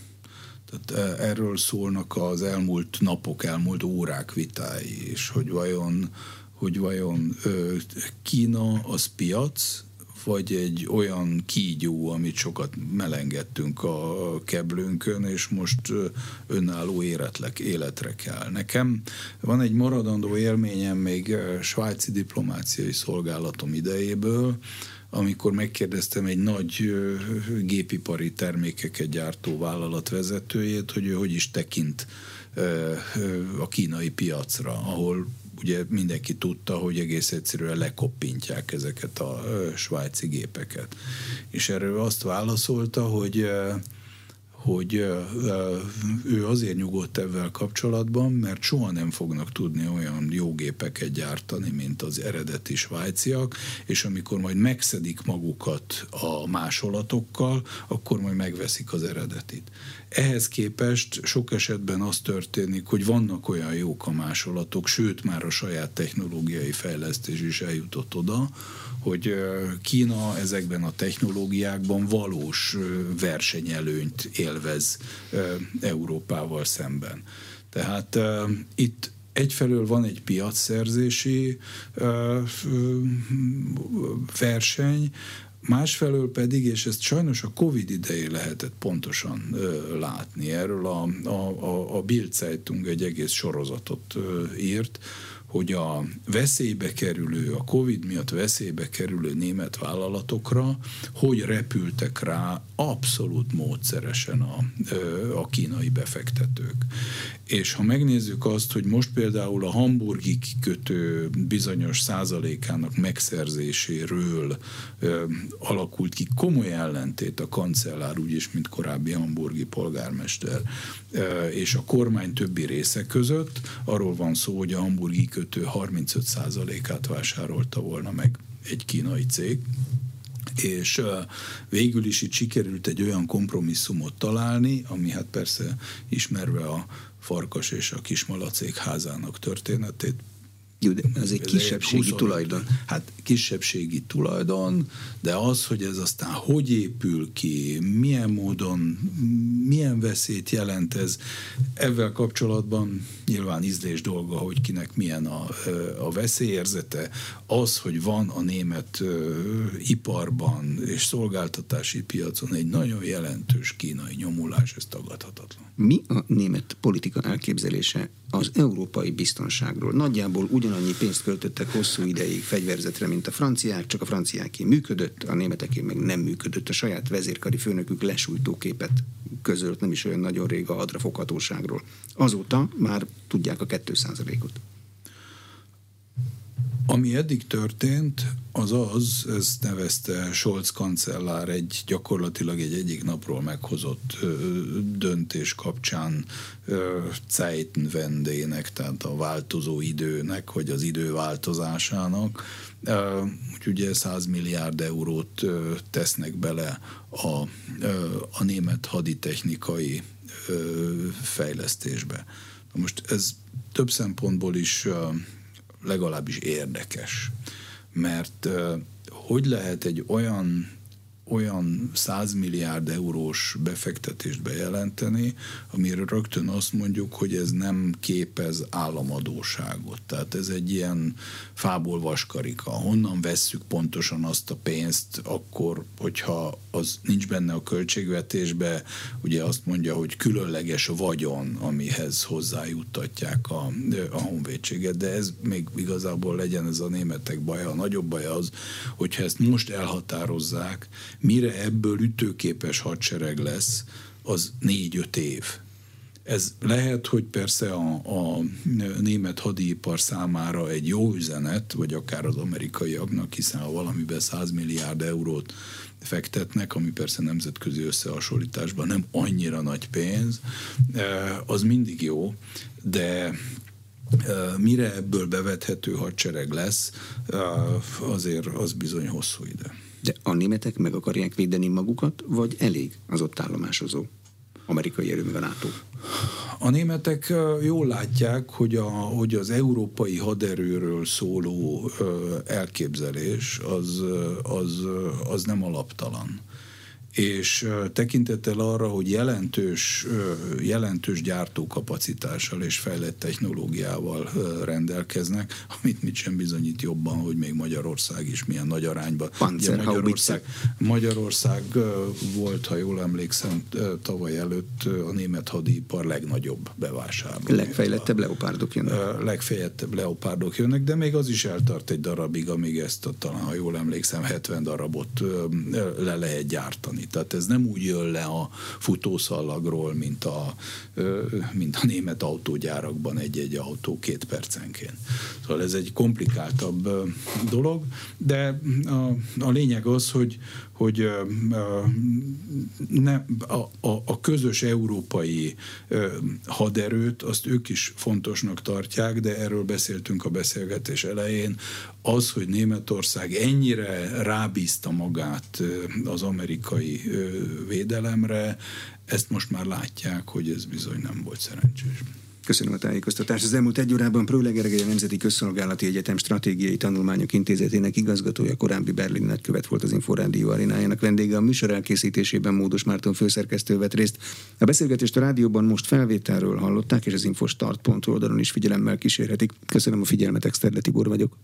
Tehát e, erről szólnak az elmúlt napok, elmúlt órák vitái, és hogy vajon, hogy vajon Kína az piac, vagy egy olyan kígyó, amit sokat melengedtünk a keblőnkön, és most önálló életlek, életre kell. Nekem van egy maradandó élményem még svájci diplomáciai szolgálatom idejéből, amikor megkérdeztem egy nagy gépipari termékeket gyártó vállalat vezetőjét, hogy ő hogy is tekint a kínai piacra, ahol ugye mindenki tudta, hogy egész egyszerűen lekoppintják ezeket a svájci gépeket. És erről azt válaszolta, hogy hogy ő azért nyugodt ebben kapcsolatban, mert soha nem fognak tudni olyan jó gépeket gyártani, mint az eredeti svájciak, és amikor majd megszedik magukat a másolatokkal, akkor majd megveszik az eredetit. Ehhez képest sok esetben az történik, hogy vannak olyan jók a másolatok, sőt már a saját technológiai fejlesztés is eljutott oda, hogy Kína ezekben a technológiákban valós versenyelőnyt élvez Európával szemben. Tehát itt egyfelől van egy piacszerzési verseny, Másfelől pedig, és ezt sajnos a Covid idején lehetett pontosan ö, látni, erről a, a, a, a Bild Zeitung egy egész sorozatot ö, írt, hogy a veszélybe kerülő, a Covid miatt veszélybe kerülő német vállalatokra hogy repültek rá abszolút módszeresen a, a kínai befektetők. És ha megnézzük azt, hogy most például a hamburgi kikötő bizonyos százalékának megszerzéséről ö, alakult ki komoly ellentét a kancellár, úgyis, mint korábbi hamburgi polgármester, ö, és a kormány többi része között, arról van szó, hogy a hamburgi kikötő 35 százalékát vásárolta volna meg egy kínai cég, és végül is itt sikerült egy olyan kompromisszumot találni, ami hát persze ismerve a Farkas és a Kismalacék házának történetét, jó, de ez egy kisebbségi 20, tulajdon. Hát kisebbségi tulajdon, de az, hogy ez aztán hogy épül ki, milyen módon, milyen veszélyt jelent ez, ezzel kapcsolatban nyilván ízlés dolga, hogy kinek milyen a, a veszélyérzete. Az, hogy van a német iparban és szolgáltatási piacon egy nagyon jelentős kínai nyomulás, ez tagadhatatlan. Mi a német politika elképzelése az európai biztonságról. Nagyjából ugyanannyi pénzt költöttek hosszú ideig fegyverzetre, mint a franciák, csak a franciáké működött, a németeké meg nem működött. A saját vezérkari főnökük lesújtóképet közölt nem is olyan nagyon rég a hadra. 2 ot. Azóta már tudják a 2 ot. Ami eddig történt, az az, ezt nevezte Scholz kancellár egy gyakorlatilag egy egyik napról meghozott ö, döntés kapcsán Zeitenwendének, tehát a változó időnek, vagy az idő változásának. Úgyhogy ugye 100 milliárd eurót ö, tesznek bele a, ö, a német haditechnikai ö, fejlesztésbe. Most ez több szempontból is legalábbis érdekes, mert hogy lehet egy olyan olyan 100 milliárd eurós befektetést bejelenteni, amire rögtön azt mondjuk, hogy ez nem képez államadóságot. Tehát ez egy ilyen fából vaskarika. Honnan vesszük pontosan azt a pénzt, akkor, hogyha az nincs benne a költségvetésbe, ugye azt mondja, hogy különleges vagyon, amihez hozzájuttatják a, a honvédséget, de ez még igazából legyen ez a németek baja. A nagyobb baj az, hogyha ezt most elhatározzák, mire ebből ütőképes hadsereg lesz, az négy-öt év. Ez lehet, hogy persze a, a német hadipar számára egy jó üzenet, vagy akár az amerikaiaknak, hiszen ha valamiben 100 milliárd eurót fektetnek, ami persze nemzetközi összehasonlításban nem annyira nagy pénz, eh, az mindig jó, de eh, mire ebből bevethető hadsereg lesz, eh, azért az bizony hosszú idő. De a németek meg akarják védeni magukat, vagy elég az ott állomásozó amerikai erőmű a NATO? A németek jól látják, hogy, a, hogy az európai haderőről szóló elképzelés az, az, az nem alaptalan és tekintettel arra, hogy jelentős, jelentős gyártókapacitással és fejlett technológiával rendelkeznek, amit mit sem bizonyít jobban, hogy még Magyarország is milyen nagy arányban. Ugye Magyarország, Magyarország volt, ha jól emlékszem, tavaly előtt a német hadipar legnagyobb bevásárló. Legfejlettebb leopárdok jönnek. Legfejlettebb leopárdok jönnek, de még az is eltart egy darabig, amíg ezt a, talán, ha jól emlékszem, 70 darabot le lehet gyártani tehát ez nem úgy jön le a futószallagról, mint a, mint a német autógyárakban egy-egy autó két percenként. Szóval ez egy komplikáltabb dolog, de a, a lényeg az, hogy, hogy ne, a, a, a közös európai haderőt, azt ők is fontosnak tartják, de erről beszéltünk a beszélgetés elején, az, hogy Németország ennyire rábízta magát az amerikai védelemre, ezt most már látják, hogy ez bizony nem volt szerencsés. Köszönöm a tájékoztatást. Az elmúlt egy órában Prőle Gergely, a Nemzeti Közszolgálati Egyetem Stratégiai Tanulmányok Intézetének igazgatója, korábbi Berlin nagykövet volt az Inforádió arénájának vendége. A műsor elkészítésében Módos Márton főszerkesztő vett részt. A beszélgetést a rádióban most felvételről hallották, és az infostart.hu oldalon is figyelemmel kísérhetik. Köszönöm a figyelmet, Exterle Tibor vagyok.